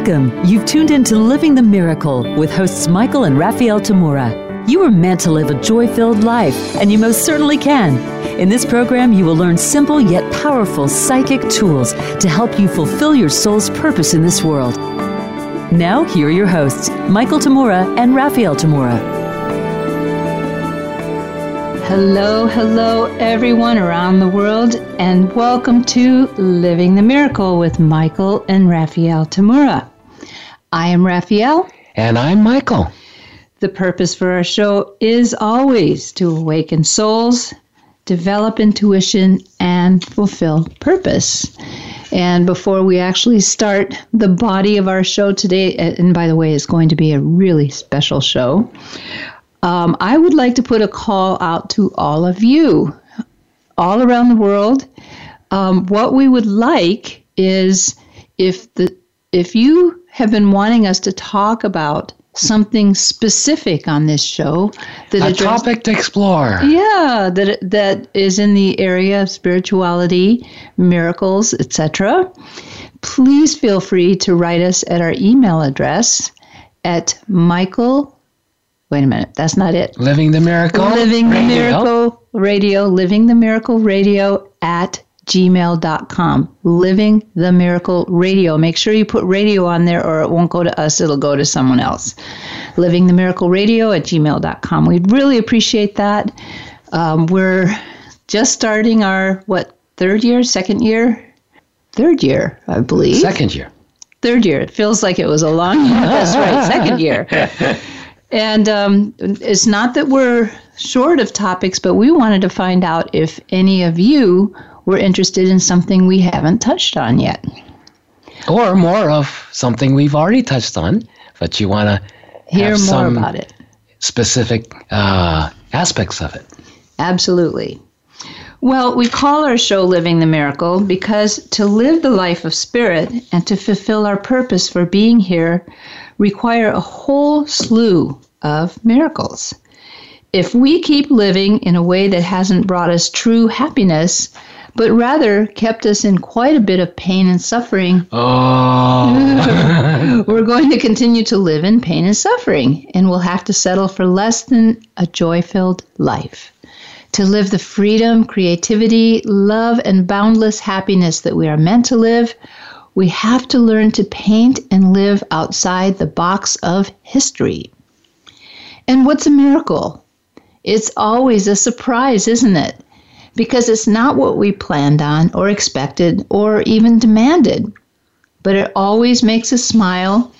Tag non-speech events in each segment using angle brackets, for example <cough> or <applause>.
Welcome. You've tuned into Living the Miracle with hosts Michael and Raphaelle Tamura. You were meant to live a joy filled life, and you most certainly can. In this program, you will learn simple yet powerful psychic tools to help you fulfill your soul's purpose in this world. Now, here are your hosts, Michael Tamura and Raphaelle Tamura. Hello, hello, everyone around the world, and welcome to Living the Miracle with Michael and Raphaelle Tamura. I am Raphaelle. And I'm Michael. The purpose for our show is always to awaken souls, develop intuition, and fulfill purpose. And before we actually start the body of our show today, and by the way, it's going to be a really special show, um, I would like to put a call out to all of you, all around the world. Um, what we would like is if the if you have been wanting us to talk about something specific on this show that a address, topic to explore. Yeah, that that is in the area of spirituality, miracles, etc. Please feel free to write us at our email address at Michael. Wait a minute, that's not it. Living the Miracle. Living the Miracle Radio. Living the Miracle Radio at gmail.com. Living the Miracle Radio. Make sure you put radio on there or it won't go to us, it'll go to someone else. Living the Miracle Radio at gmail.com. We'd really appreciate that. Um, we're just starting our, what, third year, second year? Third year, I believe. Second year. Third year. It feels like it was a long year. <laughs> That's right, second year. <laughs> And um, it's not that we're short of topics, but we wanted to find out if any of you we're interested in something we haven't touched on yet. Or more of something we've already touched on, but you want to hear more about it. Specific uh, aspects of it. Absolutely. Well, we call our show Living the Miracle because to live the life of spirit and to fulfill our purpose for being here require a whole slew of miracles. If we keep living in a way that hasn't brought us true happiness, but rather kept us in quite a bit of pain and suffering. Oh. <laughs> We're going to continue to live in pain and suffering, and we'll have to settle for less than a joy filled life. To live the freedom, creativity, love, and boundless happiness that we are meant to live, we have to learn to paint and live outside the box of history. And what's a miracle? It's always a surprise, isn't it? because it's not what we planned on or expected or even demanded. But it always makes us smile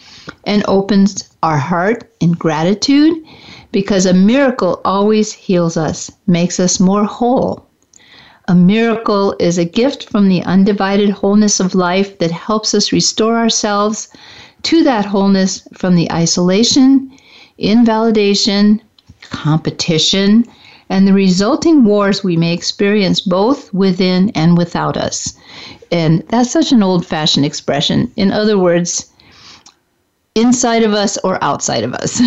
and opens our heart in gratitude because a miracle always heals us, makes us more whole. A miracle is a gift from the undivided wholeness of life that helps us restore ourselves to that wholeness from the isolation, invalidation, competition, and the resulting wars we may experience both within and without us. And that's such an old fashioned expression. In other words, inside of us or outside of us.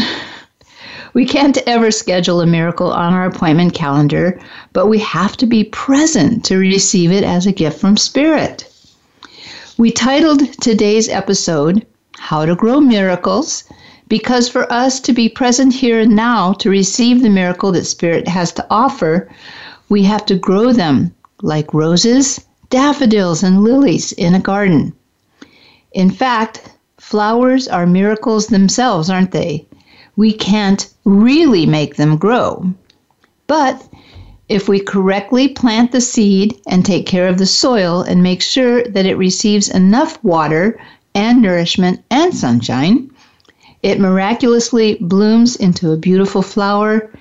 <laughs> we can't ever schedule a miracle on our appointment calendar, but we have to be present to receive it as a gift from Spirit. We titled today's episode, How to Grow Miracles because for us to be present here and now to receive the miracle that Spirit has to offer, we have to grow them like roses, daffodils, and lilies in a garden. In fact, flowers are miracles themselves, aren't they? We can't really make them grow. But if we correctly plant the seed and take care of the soil and make sure that it receives enough water and nourishment and sunshine, it miraculously blooms into a beautiful flower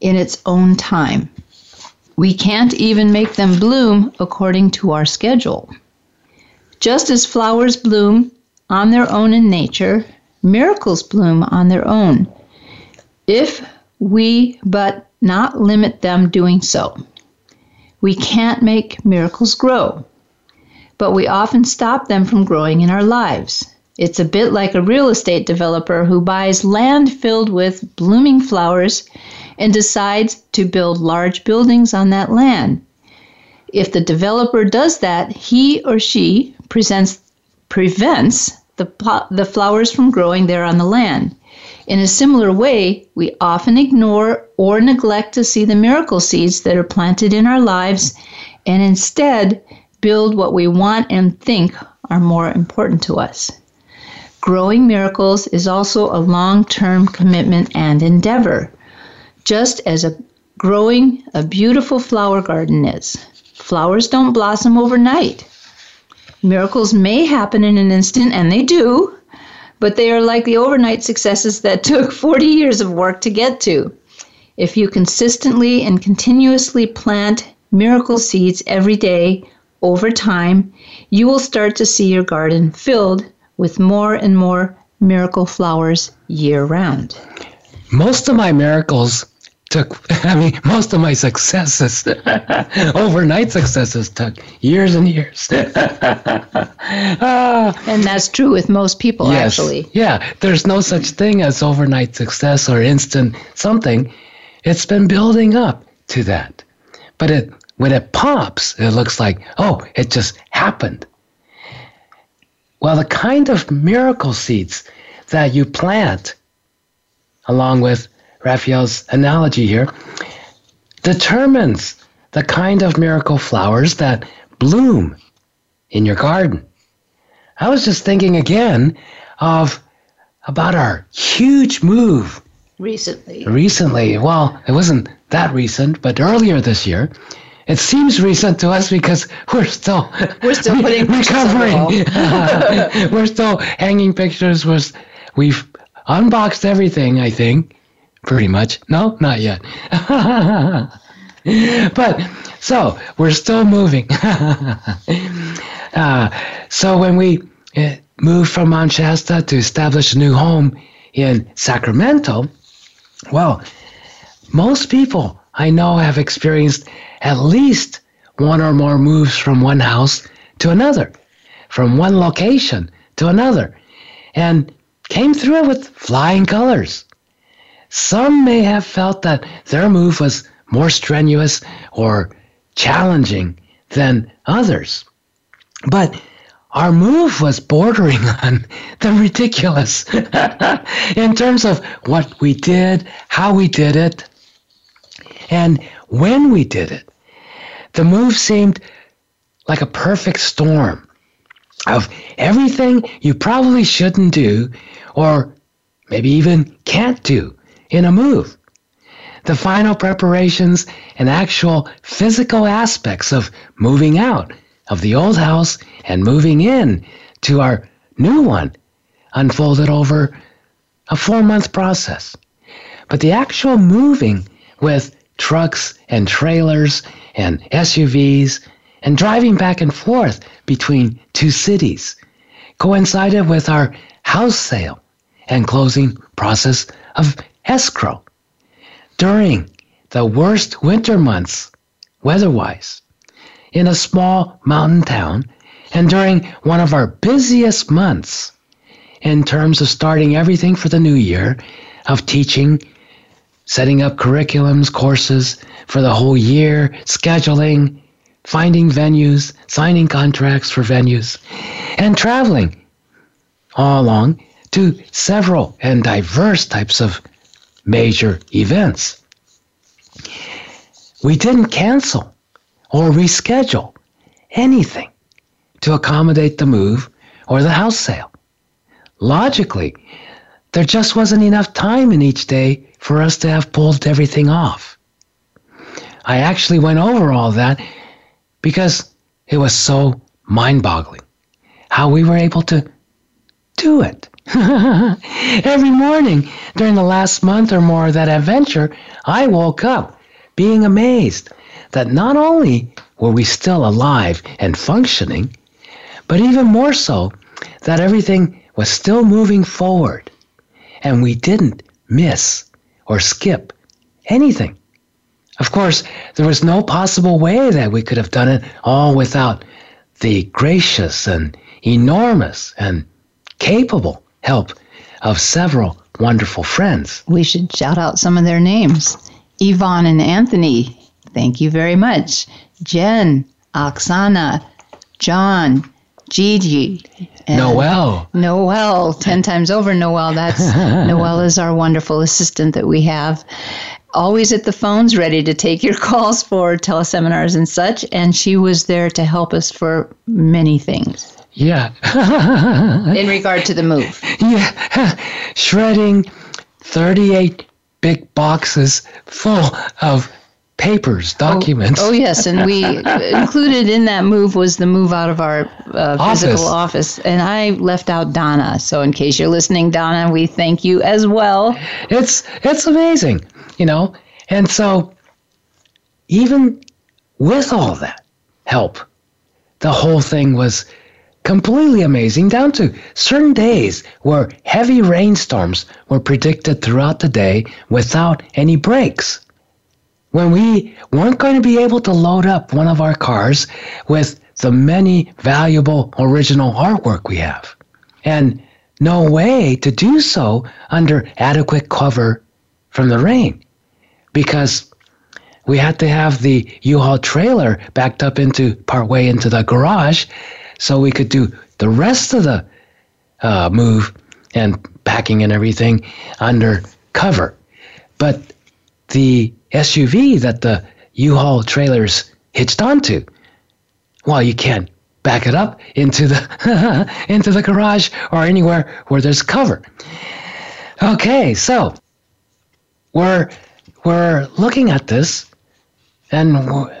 in its own time. We can't even make them bloom according to our schedule. Just as flowers bloom on their own in nature, miracles bloom on their own, if we but not limit them doing so. We can't make miracles grow, but we often stop them from growing in our lives. It's a bit like a real estate developer who buys land filled with blooming flowers and decides to build large buildings on that land. If the developer does that, he or she presents, prevents the, the flowers from growing there on the land. In a similar way, we often ignore or neglect to see the miracle seeds that are planted in our lives and instead build what we want and think are more important to us. Growing miracles is also a long term commitment and endeavor, just as a growing a beautiful flower garden is. Flowers don't blossom overnight. Miracles may happen in an instant, and they do, but they are like the overnight successes that <laughs> took 40 years of work to get to. If you consistently and continuously plant miracle seeds every day over time, you will start to see your garden filled with more and more miracle flowers year round. Most of my miracles took, <laughs> I mean, most of my successes, <laughs> overnight successes, took years and years. <laughs> ah, and that's true with most people, yes, actually. Yeah, there's no such thing as overnight success or instant something. It's been building up to that. But it when it pops, it looks like, oh, it just happened. Well, the kind of miracle seeds that you plant, along with Raphaelle's analogy here, determines the kind of miracle flowers that bloom in your garden. I was just thinking again of about our huge move recently. Recently, well, it wasn't that recent, but earlier this year, it seems recent to us because we're still <laughs> we're still putting recovering. <laughs> <laughs> we're still hanging pictures. We're, we've unboxed everything. I think pretty much. No, not yet. but so we're still moving. uh, so when we uh, moved from Mount Shasta to establish a new home in Sacramento, well, most people I know have experienced at least one or more moves from one house to another, from one location to another, and came through it with flying colors. Some may have felt that their move was more strenuous or challenging than others. But our move was bordering <laughs> on the ridiculous <laughs> in terms of what we did, how we did it, and when we did it. The move seemed like a perfect storm of everything you probably shouldn't do or maybe even can't do in a move. The final preparations and actual physical aspects of moving out of the old house and moving in to our new one unfolded over a four month process. But the actual moving with trucks and trailers and SUVs and driving back and forth between two cities coincided with our house sale and closing process of escrow. During the worst winter months weather-wise in a small mountain town and during one of our busiest months in terms of starting everything for the new year of teaching setting up curriculums, courses for the whole year, scheduling, finding venues, signing contracts for venues, and traveling all along to several and diverse types of major events. We didn't cancel or reschedule anything to accommodate the move or the house sale. Logically, there just wasn't enough time in each day for us to have pulled everything off. I actually went over all that because it was so mind boggling how we were able to do it. <laughs> Every morning during the last month or more of that adventure, I woke up being amazed that not only were we still alive and functioning, but even more so that everything was still moving forward and we didn't miss or skip anything. Of course, there was no possible way that we could have done it all without the gracious and enormous and capable help of several wonderful friends. We should shout out some of their names Yvonne and Anthony. Thank you very much. Jen, Oksana, John, Gigi, And Noel. Noel, 10 times over Noel. That's <laughs> Noel is our wonderful assistant that we have. Always at the phones, ready to take your <laughs> calls for teleseminars and such. And she was there to help us for many things Yeah. in regard to the move. <laughs> yeah. Shredding 38 big boxes full of papers, documents. Oh, yes, and we <laughs> included in that move was the move out of our uh, physical office, and I left out Donna. So, in case you're listening, Donna, we thank you as well. It's it's amazing, you know. And so even with all that help, the whole thing was completely amazing down to certain days where heavy rainstorms were predicted throughout the day without any breaks. When we weren't going to be able to load up one of our cars with the many valuable original artwork we have. And no way to do so under adequate cover from the rain because we had to have the U-Haul trailer backed up into partway into the garage so we could do the rest of the uh, move and packing and everything under cover. But the SUV that the U-Haul trailers hitched onto, well, you can't back it up into the <laughs> into the garage or anywhere where there's cover. Okay, so we're we're looking at this, and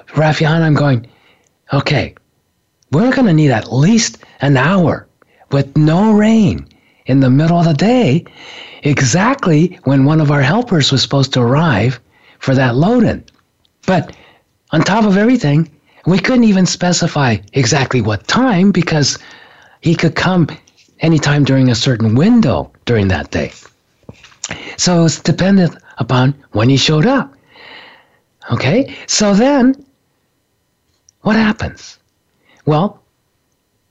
Rafian, I'm going, okay, we're going to need at least an hour with no rain in the middle of the day, exactly when one of our helpers was supposed to arrive for that load in. But on top of everything, we couldn't even specify exactly what time because he could come anytime during a certain window during that day. So it was dependent upon when he showed up. Okay, so then what happens? Well,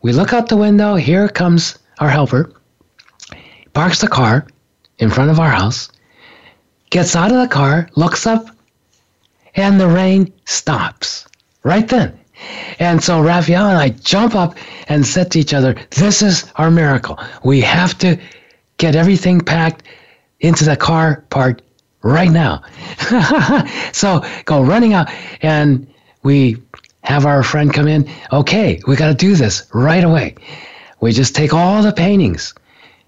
we look out the window, here comes our helper, parks the car in front of our house, gets out of the car, looks up, and the rain stops right then. And so Raphaelle and I jump up and said to each other, This is our miracle. We have to get everything packed into the car part right now. <laughs> so go running out and we have our friend come in. Okay, we got to do this right away. We just take all the paintings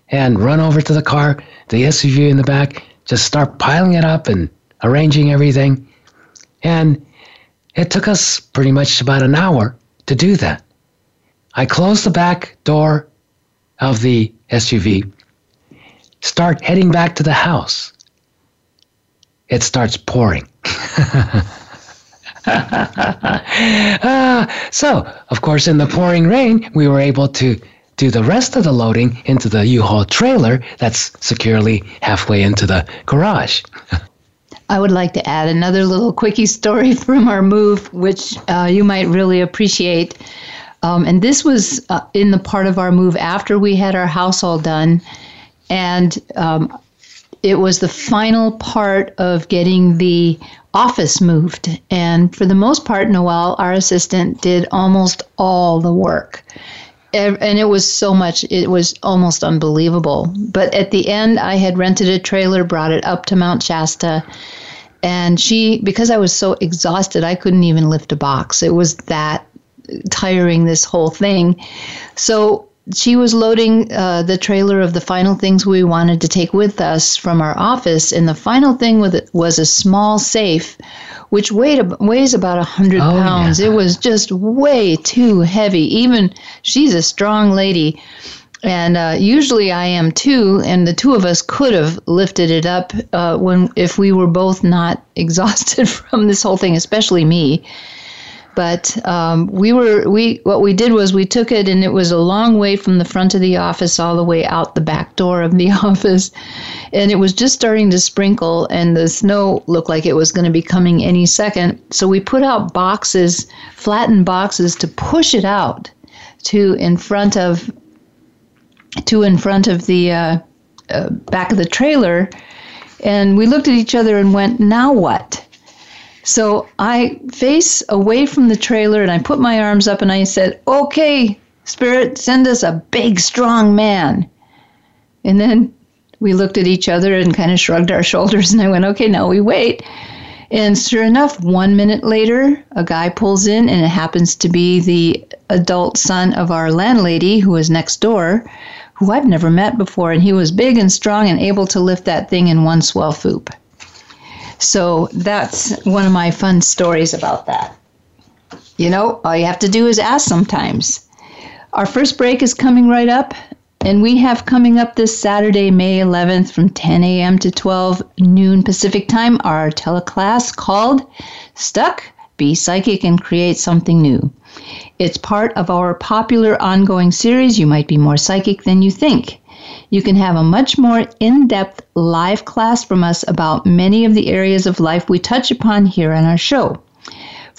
and run over to the car, the SUV in the back, just start piling it up and arranging everything. And it took us pretty much about an hour to do that. I close the back door of the SUV, start heading back to the house. It starts pouring. uh, <laughs> so, of course, in the pouring rain, we were able to do the rest of the loading into the U-Haul trailer that's securely halfway into the garage. I would like to add another little quickie story <laughs> from our move, which uh, you might really appreciate. Um, and this was uh, in the part of our move after we had our house all done. And um, it was the final part of getting the office moved. And for the most part, Noel, our assistant, did almost all the work. And it was so much, it was almost unbelievable. But at the end, I had rented a trailer, brought it up to Mount Shasta. And she, because I was so exhausted, I couldn't even lift a box. It was that tiring, this whole thing. So she was loading uh, the trailer of the final things we wanted to take with us from our office, and the final thing with it was a small safe, which weighed weighs about a hundred Oh, pounds. yeah. It was just way too heavy. Even she's a strong lady, and uh, usually I am too. And the two of us could have lifted it up uh, when if we were both not <laughs> exhausted from this whole thing, especially me but um, we were we what we did was we took it and it was a long way from the front of the office all the way out the back door of the <laughs> office. And it was just starting to sprinkle and the snow looked like it was going to be coming any second. So we put out boxes flattened boxes to push it out to in front of to in front of the uh, uh, back of the trailer. And we looked at each other and went now what so I face away from the trailer and I put my arms up and I said, okay, Spirit, send us a big, strong man. And then we looked at each other and kind of shrugged our <laughs> shoulders, and I went, okay, now we wait. And sure enough, one minute later, a guy pulls in, and it happens to be the adult son of our landlady who was next door, who I've never met before. And he was big and strong and able to lift that thing in one swell foop. So that's one of my fun stories about that. You know, all you have to do is ask sometimes. Our first break is coming right up. And we have coming up this Saturday, May 11th from 10 a.m. to 12 noon Pacific time our teleclass called Stuck, Be Psychic and Create Something New. It's part of our popular ongoing series, You Might Be More Psychic Than You Think. You can have a much more in depth live class from us about many of the areas of life we touch upon here on our show.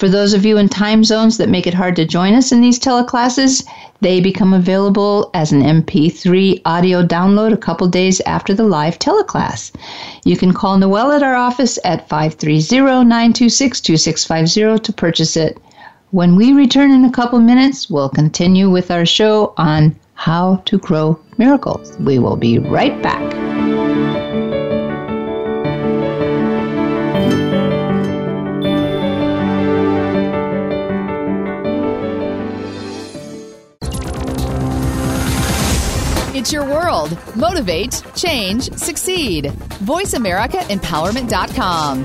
For those of you in time zones that make it hard to join us in these teleclasses, they become available as an MP3 audio download a couple days after the live teleclass. You can call Noelle at our office at 530 926 2650 to purchase it. When we return in a couple minutes, we'll continue with our show on how to grow miracles. We will be right back. It's your world. Motivate, change, succeed. VoiceAmericaEmpowerment.com.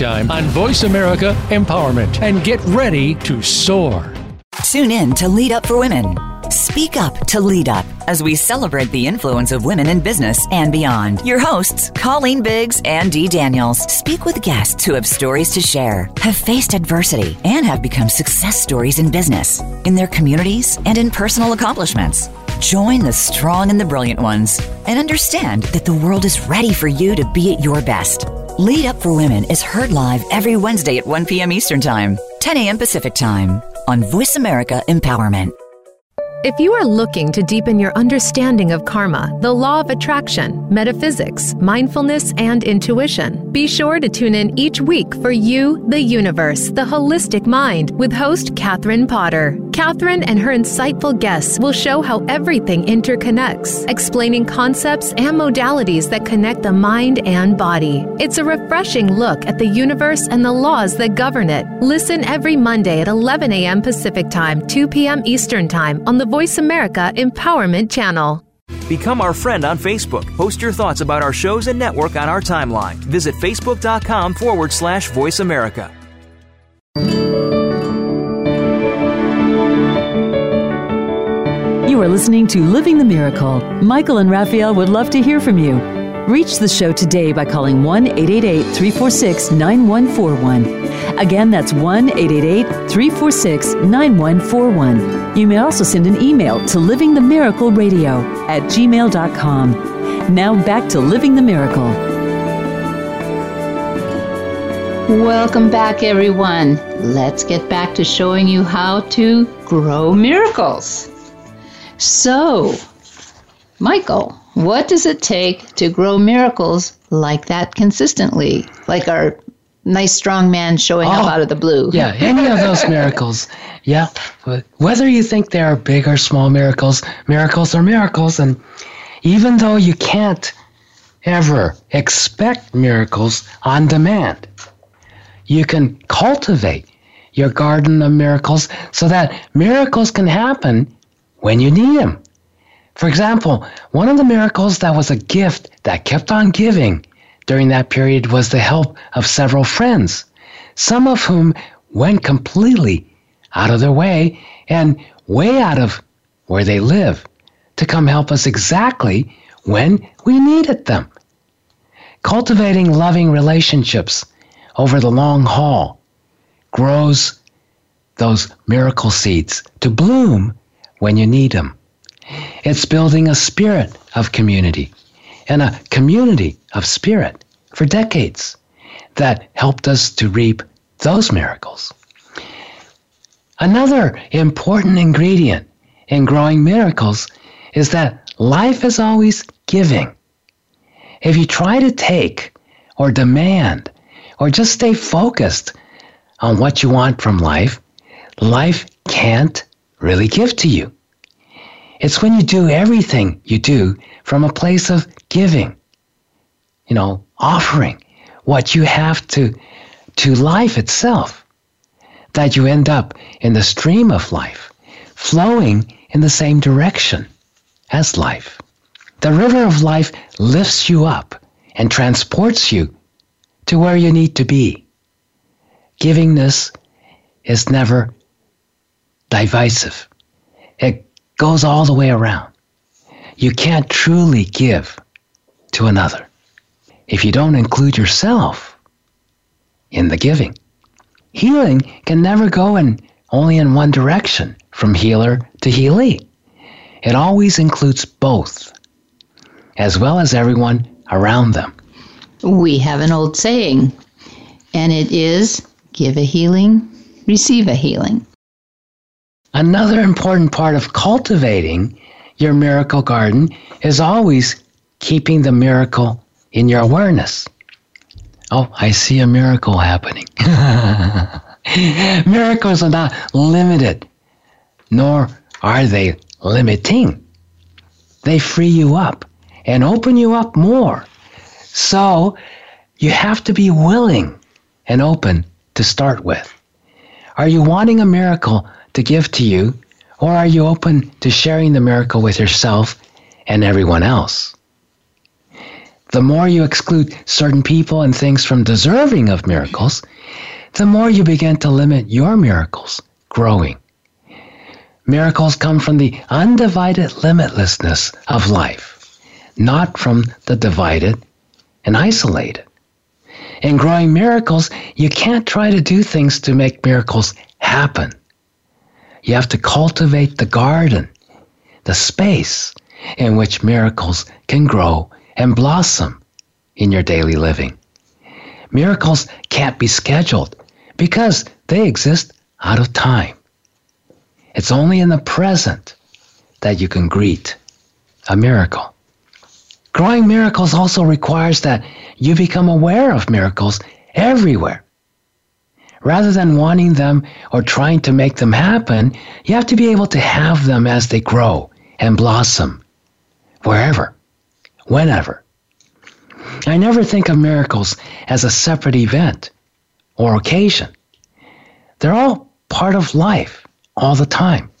Time on Voice America Empowerment and get ready to soar. Tune in to Lead Up for Women. Speak up to lead up as we celebrate the influence of women in business and beyond. Your hosts, Colleen Biggs and Dee Daniels, speak with guests who have stories to share, have faced adversity, and have become success stories in business, in their communities, and in personal accomplishments. Join the strong and the brilliant ones and understand that the world is ready for you to be at your best. Lead Up for Women is heard live every Wednesday at 1 p.m. Eastern Time, 10 a.m. Pacific Time on Voice America Empowerment. If you are looking to deepen your understanding of karma, the law of attraction, metaphysics, mindfulness, and intuition, be sure to tune in each week for You, the Universe, the Holistic Mind with host Katherine Potter. Katherine and her insightful guests will show how everything interconnects, explaining concepts and modalities that connect the mind and body. It's a refreshing look at the universe and the laws that govern it. Listen every Monday at 11 a.m. Pacific Time, 2 p.m. Eastern Time on the Voice America Empowerment Channel. Become our friend on Facebook. Post your thoughts about our shows and network on our timeline. Visit facebook.com forward slash voice America. You are listening to Living the Miracle. Michael and Raphaelle would love to hear from you. Reach the show today by calling 1 888 346 9141. Again, that's 1 888 346 9141. You may also send an email to livingthemiracleradio at gmail.com. Now back to Living the Miracle. Welcome back, everyone. Let's get back to showing you how to grow miracles. So, Michael, what does it take to grow miracles like that consistently? Like our nice strong man showing up Oh, out of the blue. Yeah, any of those miracles. Yeah, but whether you think they are big or small miracles, miracles are miracles. And even though you can't ever expect miracles on demand, you can cultivate your garden of miracles so that miracles can happen when you need them. For example, one of the miracles that was a gift that kept on giving during that period was the help of several friends, some of whom went completely out of their way and way out of where they live to come help us exactly when we needed them. Cultivating loving relationships over the long haul grows those miracle seeds to bloom when you need them. It's building a spirit of community and a community of spirit for decades that helped us to reap those miracles. Another important ingredient in growing miracles is that life is always giving. If you try to take or demand or just stay focused on what you want from life, life can't really give to you. It's when you do everything you do from a place of giving, you know, offering what you have to to life itself that you end up in the stream of life, flowing in the same direction as life. The river of life lifts you up and transports you to where you need to be. Givingness is never divisive. Goes all the way around. You can't truly give to another if you don't include yourself in the giving. Healing can never go in only in one direction, from healer to healee. It always includes both, as well as everyone around them. We have an old saying, and it is give a healing, receive a healing. Another important part of cultivating your miracle garden is always keeping the miracle in your awareness. Oh, I see a miracle happening. <laughs> Miracles are not limited, nor are they limiting. They free you up and open you up more. So you have to be willing and open to start with. Are you wanting a miracle to give to you, or are you open to sharing the miracle with yourself and everyone else? The more you exclude certain people and things from deserving of miracles, the more you begin to limit your miracles growing. Miracles come from the undivided limitlessness of life, not from the divided and isolated. In growing miracles, you can't try to do things to make miracles happen. You have to cultivate the garden, the space in which miracles can grow and blossom in your daily living. Miracles can't be scheduled because they exist out of time. It's only in the present that you can greet a miracle. Growing miracles also requires that you become aware of miracles everywhere. Rather than wanting them or trying to make them happen, you have to be able to have them as they grow and blossom, wherever, whenever. I never think of miracles as a separate event or occasion. They're all part of life all the time.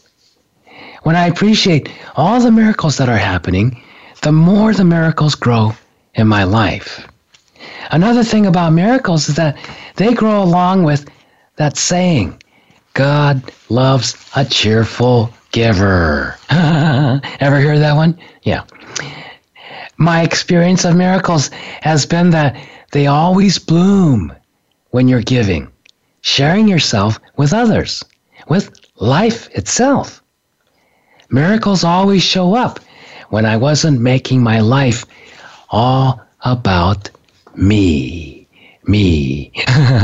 When I appreciate all the miracles that are happening, the more the miracles grow in my life. Another thing about miracles is that they grow along with that saying God loves a cheerful giver. <laughs> Ever hear that one? Yeah. My experience of miracles has been that they always bloom when you're giving, sharing yourself with others, with life itself. Miracles always show up when I wasn't making my life all about me. Me,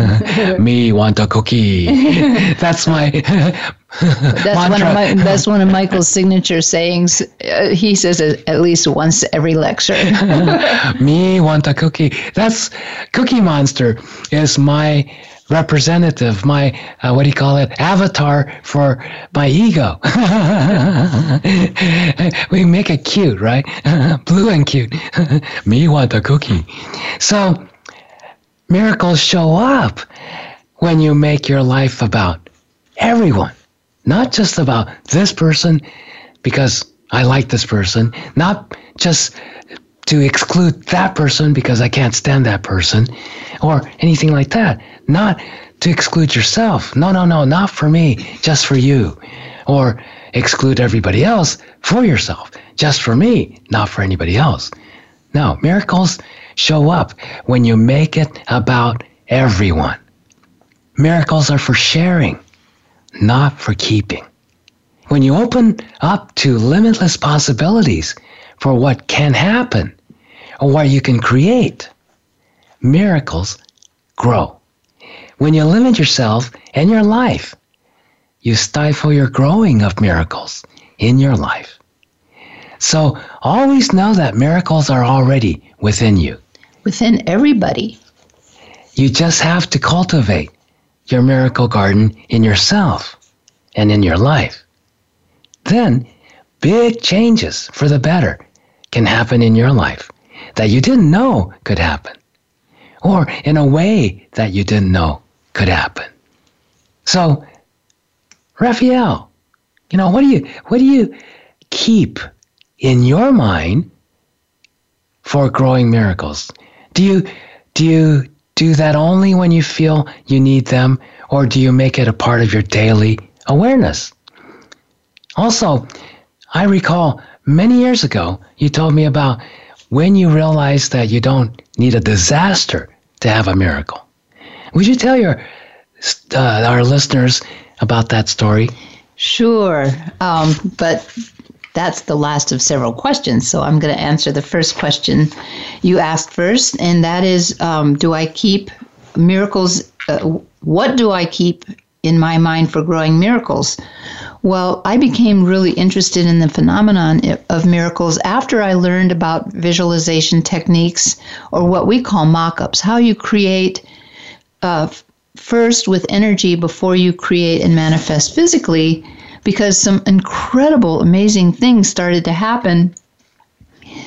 <laughs> me want a cookie. <laughs> That's my. that's one of my. That's one of Michael's signature sayings. Uh, he says it at least once every lecture. <laughs> me want a cookie. That's Cookie Monster is my representative, my uh, what do you call it, avatar for my ego. we make it cute, right? Blue and cute. Me want a cookie. So miracles show up when you make your life about everyone, not just about this person because I like this person, not just to exclude that person because I can't stand that person or anything like that. Not to exclude yourself. No, no, no, not for me, just for you. Or exclude everybody else for yourself, just for me, not for anybody else. No, miracles show up when you make it about everyone. Miracles are for sharing, not for keeping. When you open up to limitless possibilities for what can happen or what you can create, miracles grow. When you limit yourself and your life, you stifle your growing of miracles in your life. So always know that miracles are already within you. Within everybody. You just have to cultivate your miracle garden in yourself and in your life. Then big changes for the better can happen in your life that you didn't know could happen, or in a way that you didn't know could happen. So, Raphaelle, you know, what do you what do you keep in your mind for growing miracles? Do you do you do that only when you feel you need them or do you make it a part of your daily awareness? Also, I recall many years ago you told me about when you realize that you don't need a disaster to have a miracle. Would you tell your uh, our listeners about that story? Sure, um, but that's the last of several questions. So I'm going to answer the first question you asked first, and that is um, Do I keep miracles? Uh, what do I keep in my mind for growing miracles? Well, I became really interested in the phenomenon of miracles after I learned about visualization techniques or what we call mock ups, how you create uh, first with energy before you create and manifest physically, because some incredible, amazing things started to happen.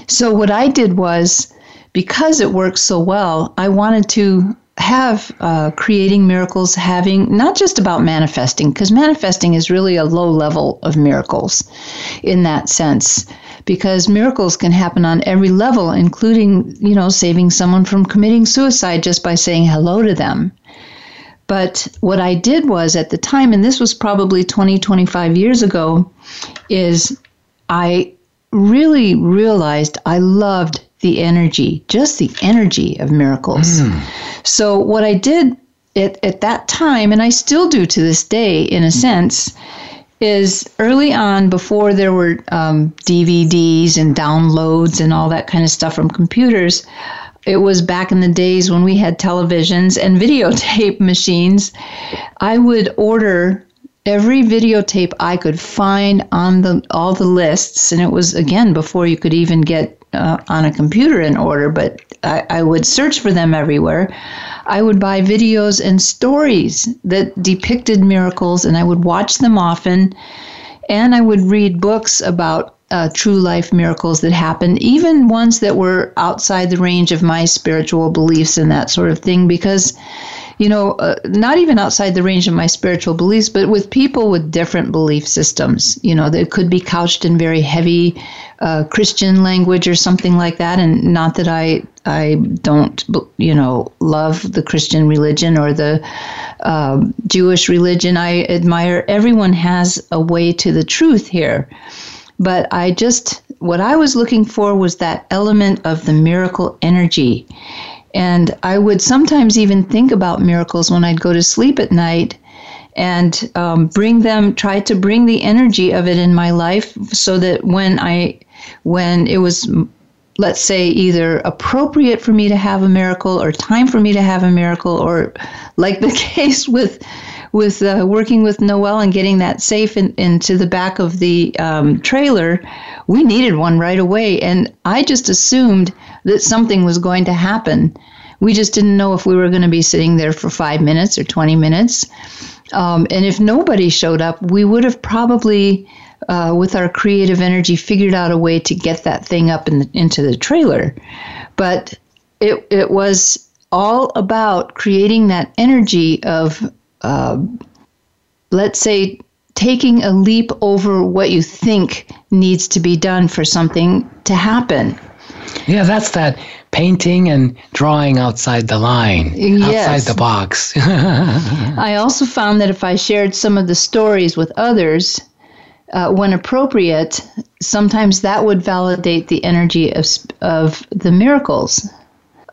So, what I did was, because it works so well, I wanted to have uh, creating miracles having not just about manifesting, because manifesting is really a low level of miracles in that sense. Because miracles can happen on every level, including, you know, saving someone from committing suicide just by saying hello to them. But what I did was at the time, and this was probably 20, 25 years ago, is I really realized I loved the energy, just the energy of miracles. Mm. So, what I did at, at that time, and I still do to this day in a sense, is early on, before there were um, DVDs and downloads and all that kind of stuff from computers, it was back in the days when we had televisions and <laughs> videotape machines. I would order every videotape I could find on the all the lists, and it was again before you could even get uh, on a computer in order, but I, I would search for them everywhere. I would buy videos and stories that depicted miracles, and I would watch them often. And I would read books about uh, true life miracles that happened, even ones that were outside the range of my spiritual beliefs and that sort of thing, because you know, uh, not even outside the range of my spiritual beliefs, but with people with different belief systems, you know, that could be couched in very heavy uh, Christian language or something like that. And not that I I don't, you know, love the Christian religion or the uh, Jewish religion. I admire everyone has a way to the truth here. But I just, what I was looking for was that element of the miracle energy. And I would sometimes even think about miracles when I'd go to sleep at night and um, bring them, try to bring the energy of it in my life so that when I, when it was, let's say, either appropriate for me to have a miracle or time for me to have a miracle, or like the <laughs> case with, with uh, working with Noel and getting that safe in, into the back of the um, trailer, we needed one right away. And I just assumed that something was going to happen. We just didn't know if we were going to be sitting there for five minutes or 20 minutes. Um, and if nobody showed up, we would have probably, uh, with our creative energy, figured out a way to get that thing up in the, into the trailer. But it, it was all about creating that energy of, uh, let's say, taking a leap over what you think needs to be done for something to happen. Yeah, that's that painting and drawing outside the line, yes. outside the box. <laughs> I also found that if I shared some of the stories with others, uh, when appropriate, sometimes that would validate the energy of, of the miracles.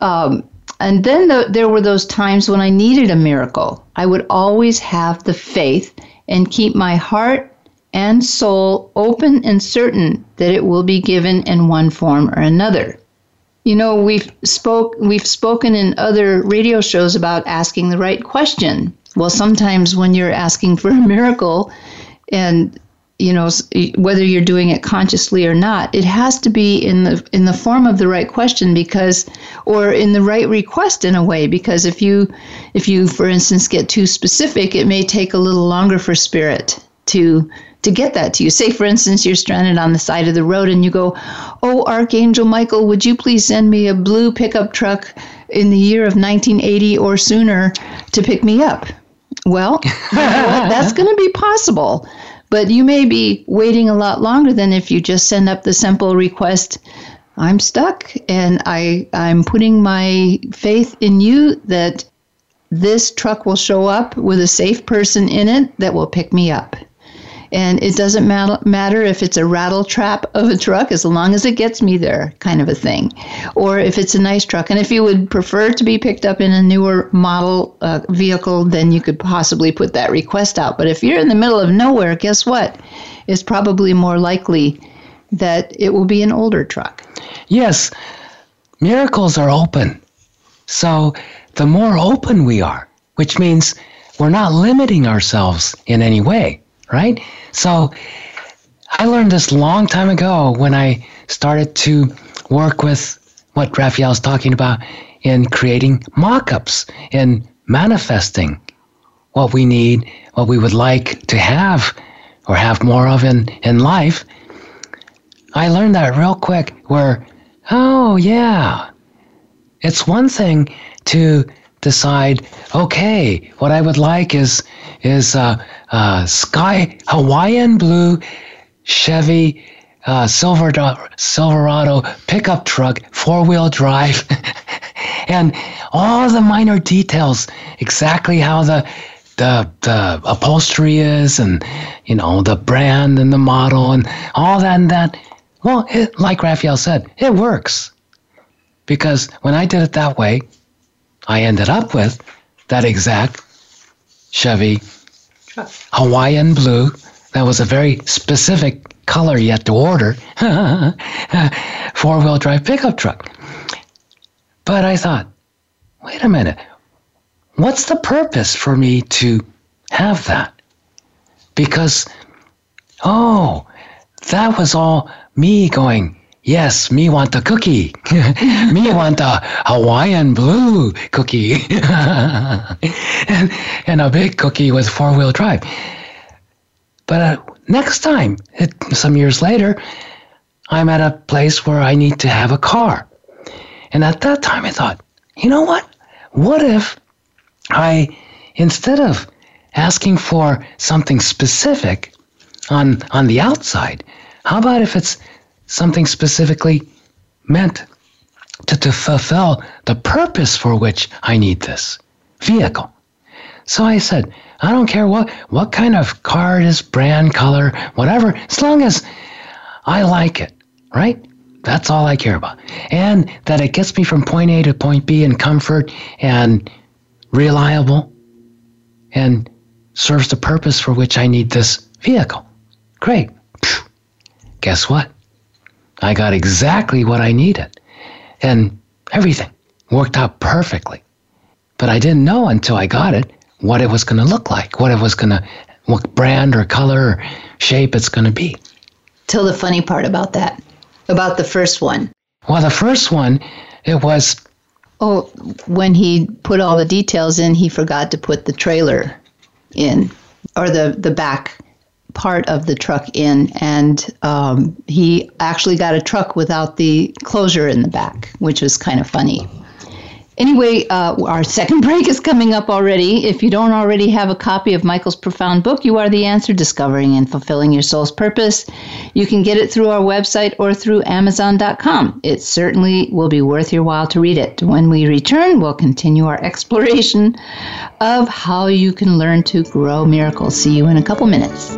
Um, and then the, there were those times when I needed a miracle. I would always have the faith and keep my heart and soul open and certain that it will be given in one form or another. You know, we've spoke we've spoken in other radio shows about asking the right question. Well, sometimes when you're asking for a miracle and you know whether you're doing it consciously or not it has to be in the in the form of the right question because or in the right request in a way because if you if you for instance get too specific it may take a little longer for spirit to to get that to you. Say for instance you're stranded on the side of the road and you go oh archangel michael would you please send me a blue pickup truck in the year of 1980 or sooner to pick me up? Well that's going to be possible but you may be waiting a lot longer than if you just send up the simple request I'm stuck and I, I'm putting my faith in you that this truck will show up with a safe person in it that will pick me up. And it doesn't matter if it's a rattle trap of a truck as long as it gets me there, kind of a thing. Or if it's a nice truck. And if you would prefer to be picked up in a newer model uh, vehicle, then you could possibly put that request out. But if you're in the middle of nowhere, guess what? It's probably more likely that it will be an older truck. Yes, miracles are open. So the more open we are, which means we're not limiting ourselves in any way right? So I learned this long time ago when I started to work with what Raphaelle's talking about in creating mock ups and manifesting what we need, what we would like to have or have more of in, in life. I learned that real quick where, oh, yeah, it's one thing to decide, okay, what I would like is is uh, uh, sky Hawaiian blue Chevy uh, Silverado, Silverado pickup truck, four wheel drive, <laughs> and all the minor details, exactly how the the the upholstery is, and you know the brand and the model and all that and that. Well, it, like Raphaelle said, it works because when I did it that way, I ended up with that exact Chevy Hawaiian blue. That was a very specific color yet to order. <laughs> Four wheel drive pickup truck. But I thought, wait a minute. What's the purpose for me to have that? Because, oh, that was all me going, Yes, me want the cookie. <laughs> me want the Hawaiian blue cookie. and, <laughs> and a big cookie with four wheel drive. But uh, next time, it, some years later, I'm at a place where I need to have a car. And at that time, I thought, you know what? What if I, instead of asking for something specific on, on the outside, how about if it's something specifically meant to, to fulfill the purpose for which I need this vehicle. So I said, I don't care what, what kind of car it is, brand, color, whatever, as long as I like it, right? That's all I care about. And that it gets me from point A to point B in comfort and reliable and serves the purpose for which I need this vehicle. Great. Guess what? I got exactly what I needed. And everything worked out perfectly. But I didn't know until I got it what it was going to look like, what it was going to, what brand or color or shape it's going to be. Tell the funny part about that, about the first one. Well, the first one, it was. Oh, when he put all the details in, he forgot to put the trailer in, or the, the back part of the truck in, and um, he actually got a truck without the closure in the back, which was kind of funny. Anyway, uh, our second <laughs> break is coming up already. If you don't already have a copy of Michael's profound book, You Are the Answer Discovering and Fulfilling Your Soul's Purpose, you can get it through our website or through Amazon.com. It certainly will be worth your while to read it. When we return, we'll continue our exploration of how you can learn to grow miracles. See you in a couple minutes.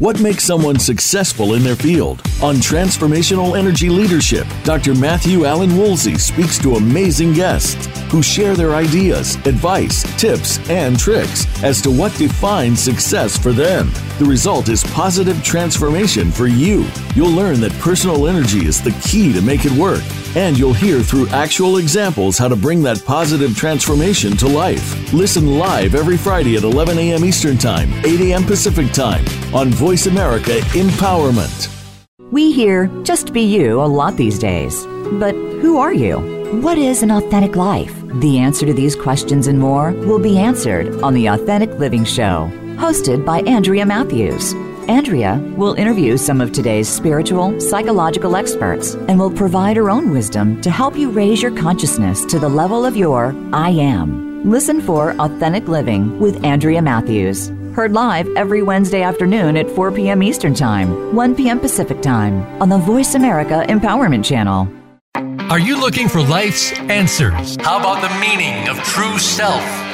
What makes someone successful in their field? On Transformational Energy Leadership, Dr. Matthew Allen Woolsey speaks to amazing guests who share their ideas, advice, tips, and tricks as to what defines success for them. The result is positive transformation for you. You'll learn that personal energy is the key to make it work and you'll hear through actual examples how to bring that positive transformation to life. Listen live every Friday at 11 a.m. Eastern Time, 8 a.m. Pacific Time on Voice America Empowerment. We hear just be you a lot these days. But who are you? What is an authentic life? The answer to these questions and more will be answered on The Authentic Living Show, hosted by Andrea Matthews. Andrea will interview some of today's spiritual, psychological experts and will provide her own wisdom to help you raise your consciousness to the level of your I am. Listen for Authentic Living with Andrea Matthews. Heard live every Wednesday afternoon at 4 p.m. Eastern Time, 1 p.m. Pacific Time on the Voice America Empowerment Channel. Are you looking for life's answers? How about the meaning of true self?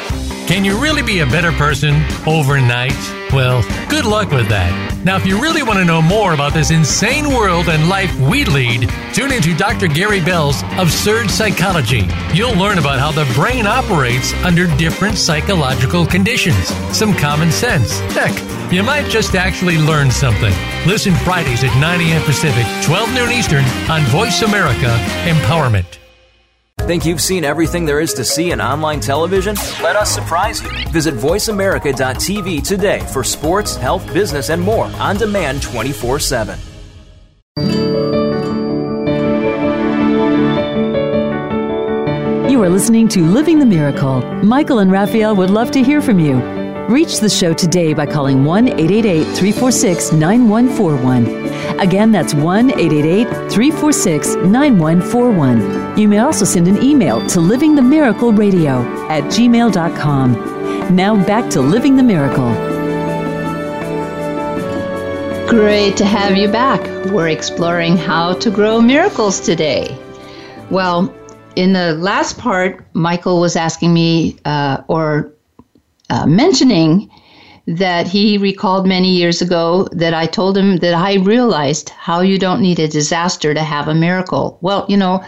Can you really be a better person overnight? Well, good luck with that. Now, if you really want to know more about this insane world and life we lead, tune into Dr. Gary Bell's Absurd Psychology. You'll learn about how the brain operates under different psychological conditions, some common sense. Heck, you might just actually learn something. Listen Fridays at 9 a.m. Pacific, 12 noon Eastern on Voice America Empowerment. Think you've seen everything there is to see in online television? Let us surprise you. Visit VoiceAmerica.tv today for sports, health, business, and more on demand 24 7. You are listening to Living the Miracle. Michael and Raphaelle would love to hear from you. Reach the show today by calling 1 888 346 9141. Again, that's 1 888 346 9141. You may also send an email to livingthemiracleradio at gmail.com. Now back to Living the Miracle. Great to have you back. We're exploring how to grow miracles today. Well, in the last part, Michael was asking me, uh, or uh, mentioning that he recalled many years ago that I told him that I realized how you don't need a disaster to have a miracle. Well, you know,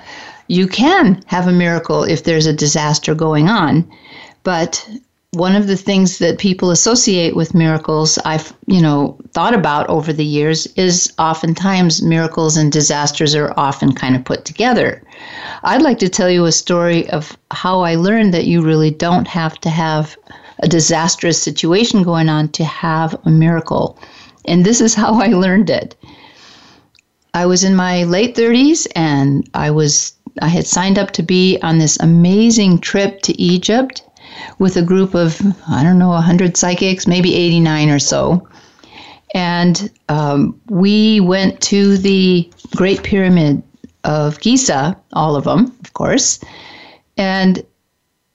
you can have a miracle if there's a disaster going on, but one of the things that people associate with miracles I've, you know, thought about over the years is oftentimes miracles and disasters are often kind of put together. I'd like to tell you a story of how I learned that you really don't have to have a disastrous situation going on to have a miracle. And this is how <laughs> I learned it. I was in my late 30s and I was I had signed up to be on this amazing trip to Egypt with a group of I don't know 100 psychics, maybe 89 or so. And um, we went to the Great Pyramid of Giza, all of them, of course. And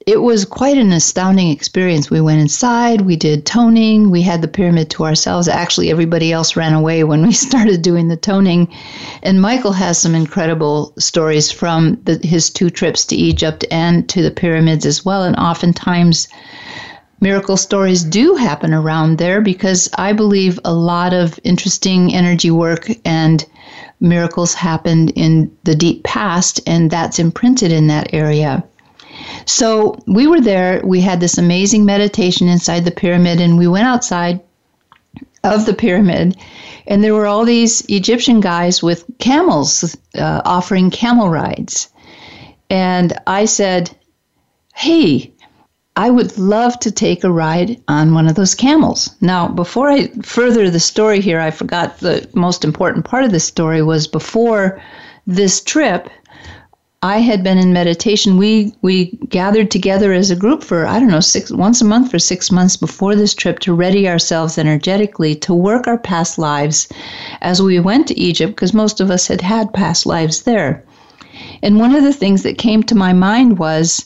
it was quite an astounding experience. We went inside, we did toning, we had the pyramid to ourselves. Actually, everybody else ran away when we <laughs> started doing the toning. And Michael has some incredible stories from the, his two trips to Egypt and to the pyramids as well. And oftentimes, miracle stories do happen around there because I believe a lot of interesting energy work and miracles happened in the deep past, and that's imprinted in that area. So we were there. We had this amazing meditation inside the pyramid, and we went outside of the pyramid, and there were all these Egyptian guys with camels uh, offering camel rides. And I said, Hey, I would love to take a ride on one of those camels. Now, before I further the story here, I forgot the most important part of the story was before this trip, I had been in meditation. We we gathered together as a group for I don't know six once a month for six months before this trip to ready ourselves energetically to work our past lives as we went to Egypt because most of us had had past lives there. And one of the things that came to my mind was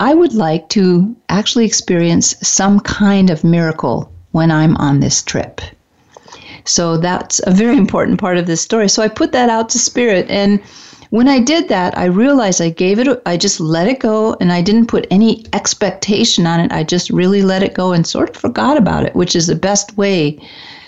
I would like to actually experience some kind of miracle when I'm on this trip. So that's a very important part of this story. So I put that out to spirit and when I did that, I realized I gave it, I just let it go and I didn't put any expectation on it. I just really let it go and sort of forgot about it, which is the best way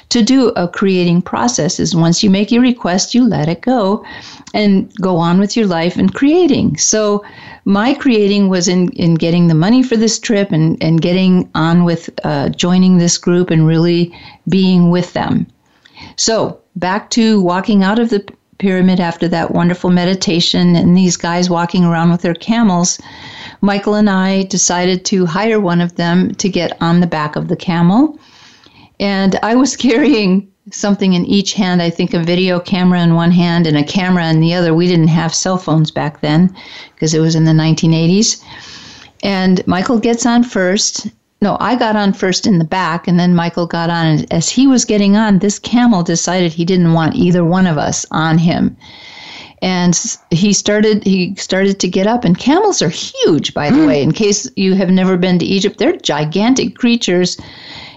to do a creating process is once you make your request, you let it go and go on with your life and creating. So my creating was in, in getting the money for this trip and, and getting on with uh, joining this group and really being with them. So back to walking out of the pyramid after that wonderful meditation and these guys walking around with their camels. Michael and I decided to hire one of them to get on the back of the camel. And I was <laughs> carrying something in each hand. I think a video camera in one hand and a camera in the other. We didn't have cell phones back then because it was in the 1980s. And Michael gets on first. No, I got on first in the back, and then Michael got on. And as he was getting on, this camel decided he didn't want either one of us on him. And he started he started to get up and camels are huge by the way in case you have never been to Egypt they're gigantic creatures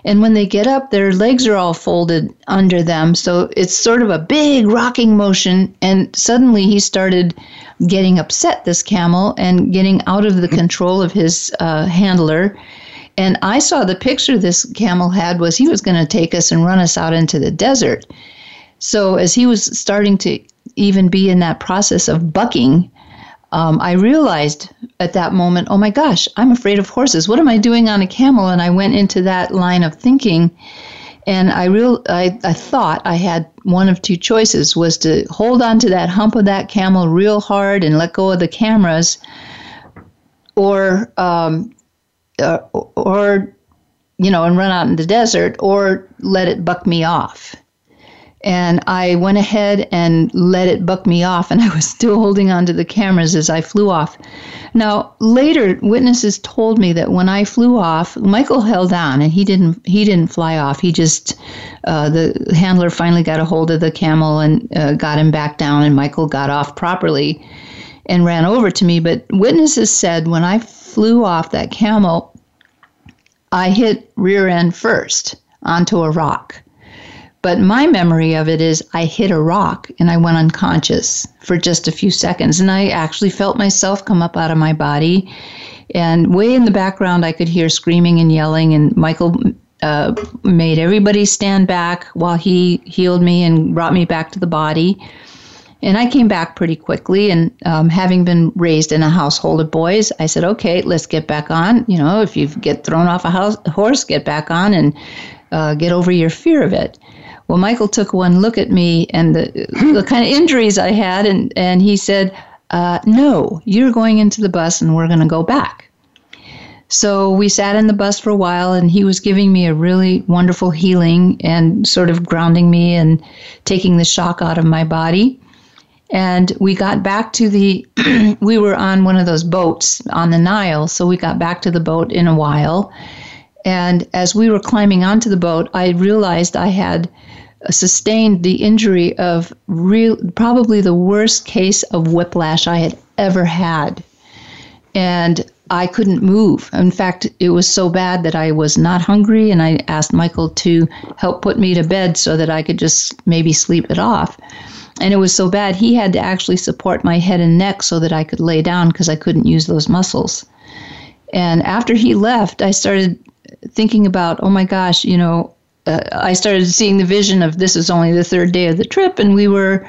and when they get up, their legs are all folded under them. So it's sort of a big rocking motion. And suddenly he started getting upset, this camel, and getting out of the control of his uh, handler. And I saw the picture this camel had was he was going to take us and run us out into the desert. So as he was starting to even be in that process of bucking, um, I realized at that moment, oh my gosh, I'm afraid of horses. What am I doing on a camel? And I went into that line of thinking, and I real I, I thought I had one of two choices: was to hold on to that hump of that camel real hard and let go of the cameras, or um, uh, or you know, and run out in the desert, or let it buck me off and I went ahead and let it buck me off, and <laughs> I was still holding onto the cameras as I flew off. Now, later, witnesses told me that when I flew off, Michael held on, and he didn't. He didn't fly off. He just uh, the handler finally got a hold of the camel and uh, got him back down, and Michael got off properly and ran over to me. But witnesses said when I flew off that camel, I hit rear end first onto a rock but my memory of it is I hit a rock and I went unconscious for just a few seconds. And I actually felt myself come up out of my body. And way in the background, I could hear screaming and yelling. And Michael uh, made everybody stand back while he healed me and brought me back to the body. And I came back pretty quickly. And um, having been raised in a household of boys, I said, okay, let's get back on. You know, if you get thrown off a house, horse, get back on and uh, get over your fear of it. Well, Michael took one look at me and the, <laughs> the kind of injuries I had, and, and he said, uh, No, you're going into the bus and we're going to go back. So we sat in the bus for a while, and he was giving me a really wonderful healing and sort of grounding me and taking the shock out of my body. And we got back to the, <clears throat> we were on one of those boats on the Nile, so we got back to the boat in a while. And as we were climbing onto the boat, I realized I had sustained the injury of real, probably the worst case of whiplash I had ever had. And I couldn't move. In fact, it was so bad that I was not hungry, and I asked Michael to help put me to bed so that I could just maybe sleep it off. And it was so bad, he had to actually support my head and neck so that I could lay down because I couldn't use those muscles. And after he left, I started thinking about, oh my gosh, you know, uh, I started seeing the vision of this is only the third day of the trip, and we were,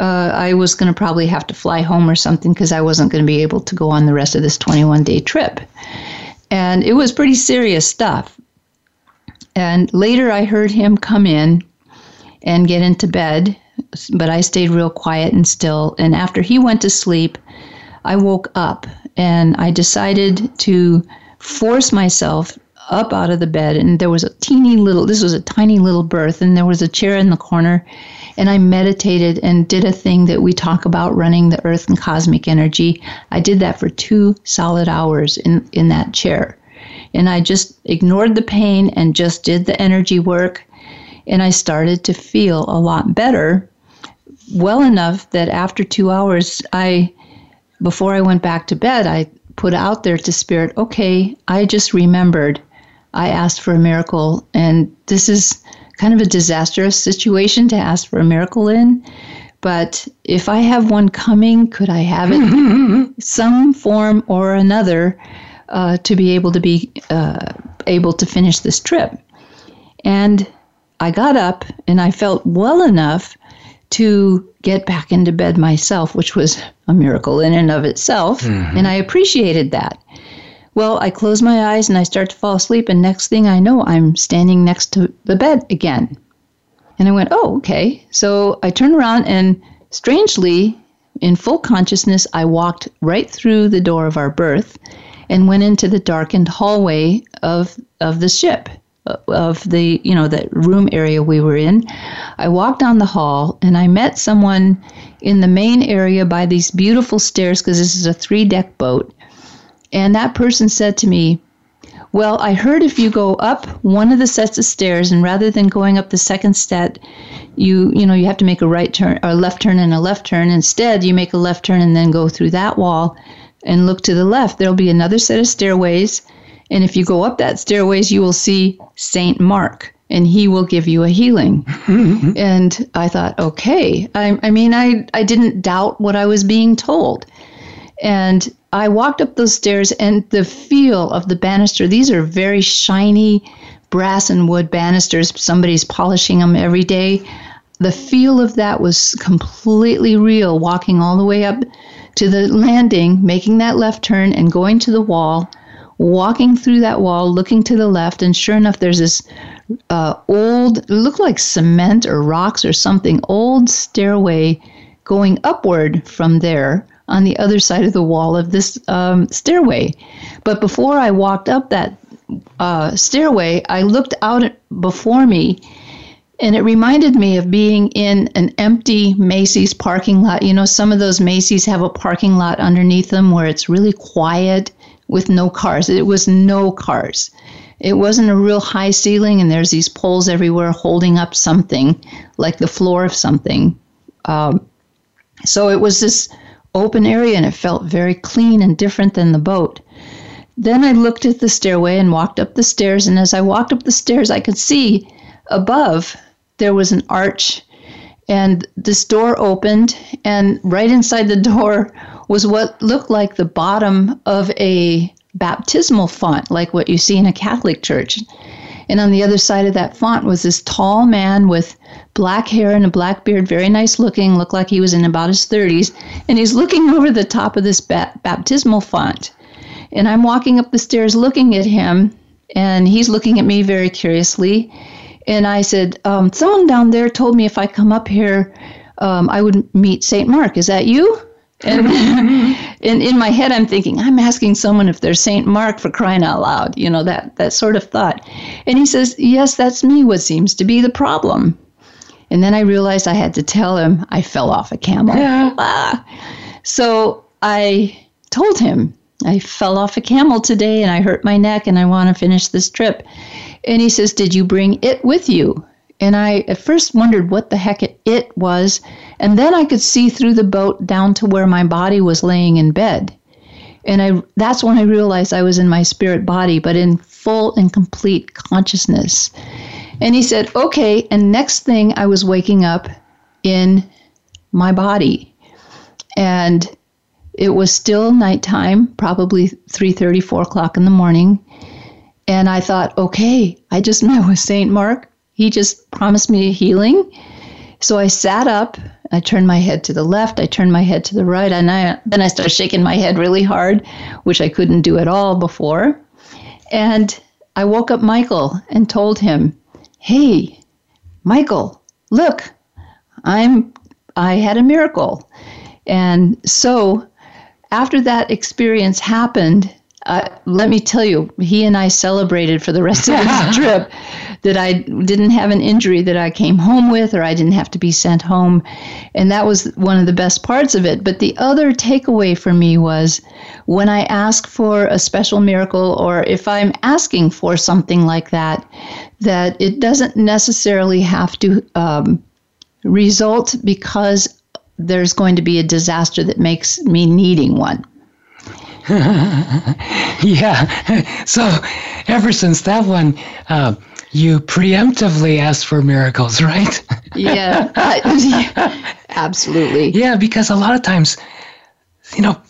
uh, I was going to probably have to fly home or something because I wasn't going to be able to go on the rest of this 21 day trip. And it was pretty serious stuff. And later I heard him come in and get into bed, but I stayed real quiet and still. And after he went to sleep, I woke up and I decided to force myself up out of the bed and there was a teeny little this was a tiny little berth and there was a chair in the corner and I meditated and did a thing that we talk about running the earth and cosmic energy. I did that for 2 solid hours in in that chair. And I just ignored the pain and just did the energy work and I started to feel a lot better well enough that after 2 hours I before I went back to bed I put out there to spirit, okay, I just remembered I asked for a miracle, and this is kind of a disastrous situation to ask for a miracle in. but if I have one coming, could I have it <laughs> some form or another uh, to be able to be uh, able to finish this trip? And I got up and I felt well enough to get back into bed myself, which was a miracle in and of itself. Mm-hmm. And I appreciated that. Well, I close my eyes and I start to fall asleep, and next thing I know, I'm standing next to the bed again. And I went, oh, okay. So I turned around and strangely, in full consciousness, I walked right through the door of our berth and went into the darkened hallway of, of the ship uh, of the you know that room area we were in i walked down the hall and i met someone in the main area by these beautiful stairs because this is a three deck boat and that person said to me well i heard if you go up one of the sets of stairs and rather than going up the second set you you know you have to make a right turn or a left turn and a left turn instead you make a left turn and then go through that wall and look to the left there'll be another set of stairways and if you go up that stairways, you will see Saint Mark and he will give you a healing. Mm-hmm. and I thought, okay. I, I mean, I, I didn't doubt what I was being told. And I walked up those stairs, and the feel of the banister, these are very shiny brass and wood banisters. Somebody's polishing them every day. The feel of that was completely real, walking all the way up to the landing, making that left turn, and going to the wall walking through that wall, looking to the left, and sure enough, there's this uh, old, looked like cement or rocks or something, old stairway going upward from there on the other side of the wall of this um, stairway. But before I walked up that uh, stairway, I looked out before me. And it reminded me of being in an empty Macy's parking lot. You know, some of those Macy's have a parking lot underneath them where it's really quiet with no cars. It was no cars. It wasn't a real high ceiling, and there's these poles everywhere holding up something, like the floor of something. Um, so it was this open area, and it felt very clean and different than the boat. Then I looked at the stairway and walked up the stairs, and as I walked up the stairs, I could see above there was an arch, and this door opened, and right inside the door was what looked like the bottom of a baptismal font, like what you see in a Catholic church. And on the other side of that font was this tall man with black hair and a black beard, very nice looking, looked like he was in about his 30s. And he's looking <laughs> over the top of this ba- baptismal font. And I'm walking up the stairs looking at him, and he's looking at me very curiously. And I said, um, Someone down there told me if I come up here, um, I would meet St. Mark. Is that you? And <laughs> <laughs> in, in my head, I'm thinking, I'm asking someone if they're St. Mark for crying out loud, you know, that, that sort of thought. And he says, Yes, that's me. What seems to be the problem? And then I realized I had to tell him I fell off a camel. Yeah. Ah. So I told him I fell off a camel today and I hurt my neck and I want to finish this trip. And he says, Did you bring it with you? And I at first wondered what the heck it, it was. And then I could see through the boat down to where my body was laying in bed. And I that's when I realized I was in my spirit body, but in full and complete consciousness. And he said, "Okay." And next thing, I was waking up in my body, and it was still nighttime, probably 3:30, 4 o'clock in the morning. And I thought, okay, I just met with Saint Mark. He just promised me healing. So I sat up. I turned my head to the left. I turned my head to the right. And I, then I started shaking my head really hard, which I couldn't do at all before. And I woke up Michael and told him, Hey, Michael, look, I'm I had a miracle. And so after that experience happened, uh, let me tell you, he and I celebrated for the rest of this <laughs> trip that I didn't have an injury that I came home with or I didn't have to be sent home. And that was one of the best parts of it. But the other takeaway for me was when I ask for a special miracle or if I'm asking for something like that, that it doesn't necessarily have to um, result because there's going to be a disaster that makes me needing one. <laughs> yeah. So ever since that one, uh, you preemptively asked for miracles, right? <laughs> yeah, <laughs> absolutely. Yeah, because a lot of times, you know,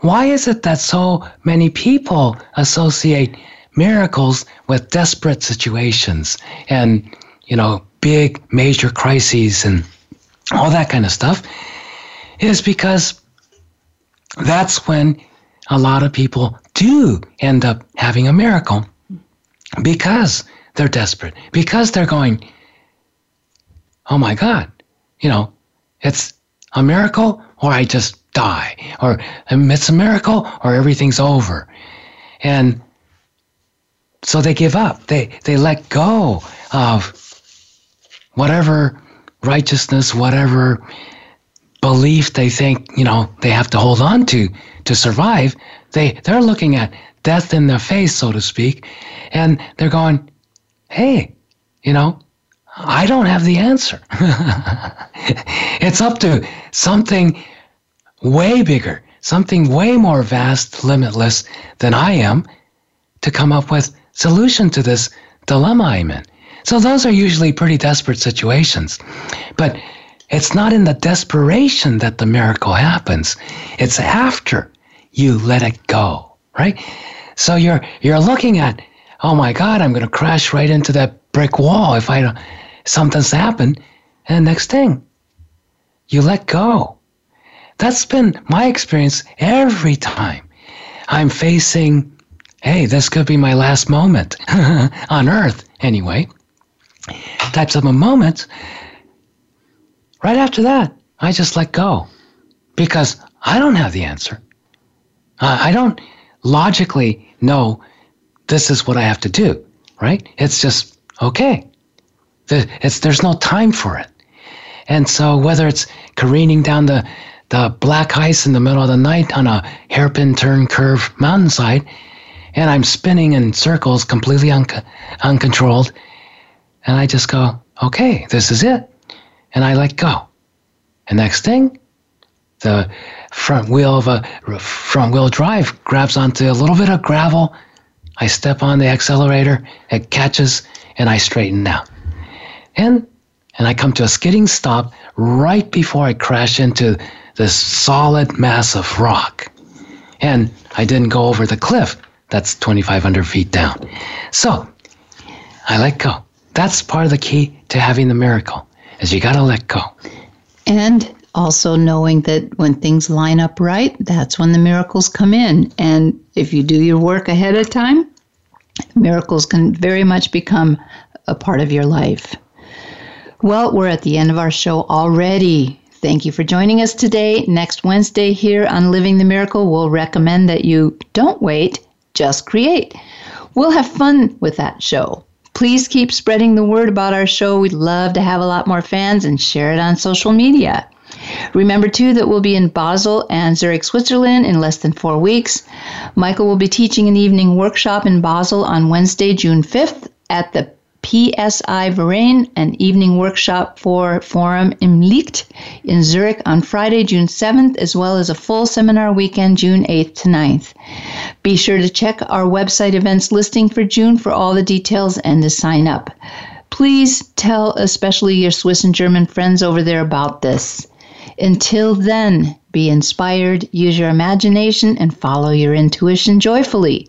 why is it that so many people associate miracles with desperate situations and, you know, big major crises and all that kind of stuff? Is because that's when a lot of people do end up having a miracle because they're desperate, because they're going, oh my God, you know, it's a miracle or I just die, or it's a miracle, or everything's over. And so they give up. They they let go of whatever righteousness, whatever belief they think you know they have to hold on to to survive. They they're looking at death in their face, so to speak, and they're going, "Hey, you know, I don't have the answer. <laughs> it's up to something way bigger, something way more vast, limitless than I am to come up with solution to this dilemma I'm in. So those are usually pretty desperate situations. But it's not in the desperation that the miracle happens. It's after you let it go, right? So you're you're looking at, oh my God, I'm going to crash right into that brick wall if I don't, something's happened, and next thing, you let go. That's been my experience every time I'm facing, hey, this could be my last moment <laughs> on earth, anyway. Types of a moment. Right after that, I just let go because I don't have the answer. I don't logically know this is what I have to do, right? It's just, okay. It's, there's no time for it. And so whether it's careening down the the black ice in the middle of the night on a hairpin turn curve mountainside, and I'm spinning in circles completely un- uncontrolled. And I just go, okay, this is it. And I let go. And next thing, the front wheel of a front wheel drive grabs onto a little bit of gravel. I step on the accelerator, it catches, and I straighten out. And and I come to a skidding stop right before I crash into this solid mass of rock. And I didn't go over the cliff that's 2,500 feet down. So I let go. That's part of the key to having the miracle, is you got to let go. And also knowing that when things line up right, that's when the miracles come in. And if you do your work ahead of time, miracles can very much become a part of your life. Well, we're at the end of our show already. Thank you for joining us today. Next Wednesday, here on Living the Miracle, we'll recommend that you don't wait, just create. We'll have fun with that show. Please keep spreading the word about our show. We'd love to have a lot more fans and share it on social media. Remember, too, that we'll be in Basel and Zurich, Switzerland in less than four weeks. Michael will be teaching an evening workshop in Basel on Wednesday, June 5th at the PSI Verein, an evening workshop for Forum im Licht in Zurich on Friday, June 7th, as well as a full seminar weekend, June 8th to 9th. Be sure to check our website events listing for June for all the details and to sign up. Please tell especially your Swiss and German friends over there about this. Until then, be inspired, use your imagination, and follow your intuition joyfully.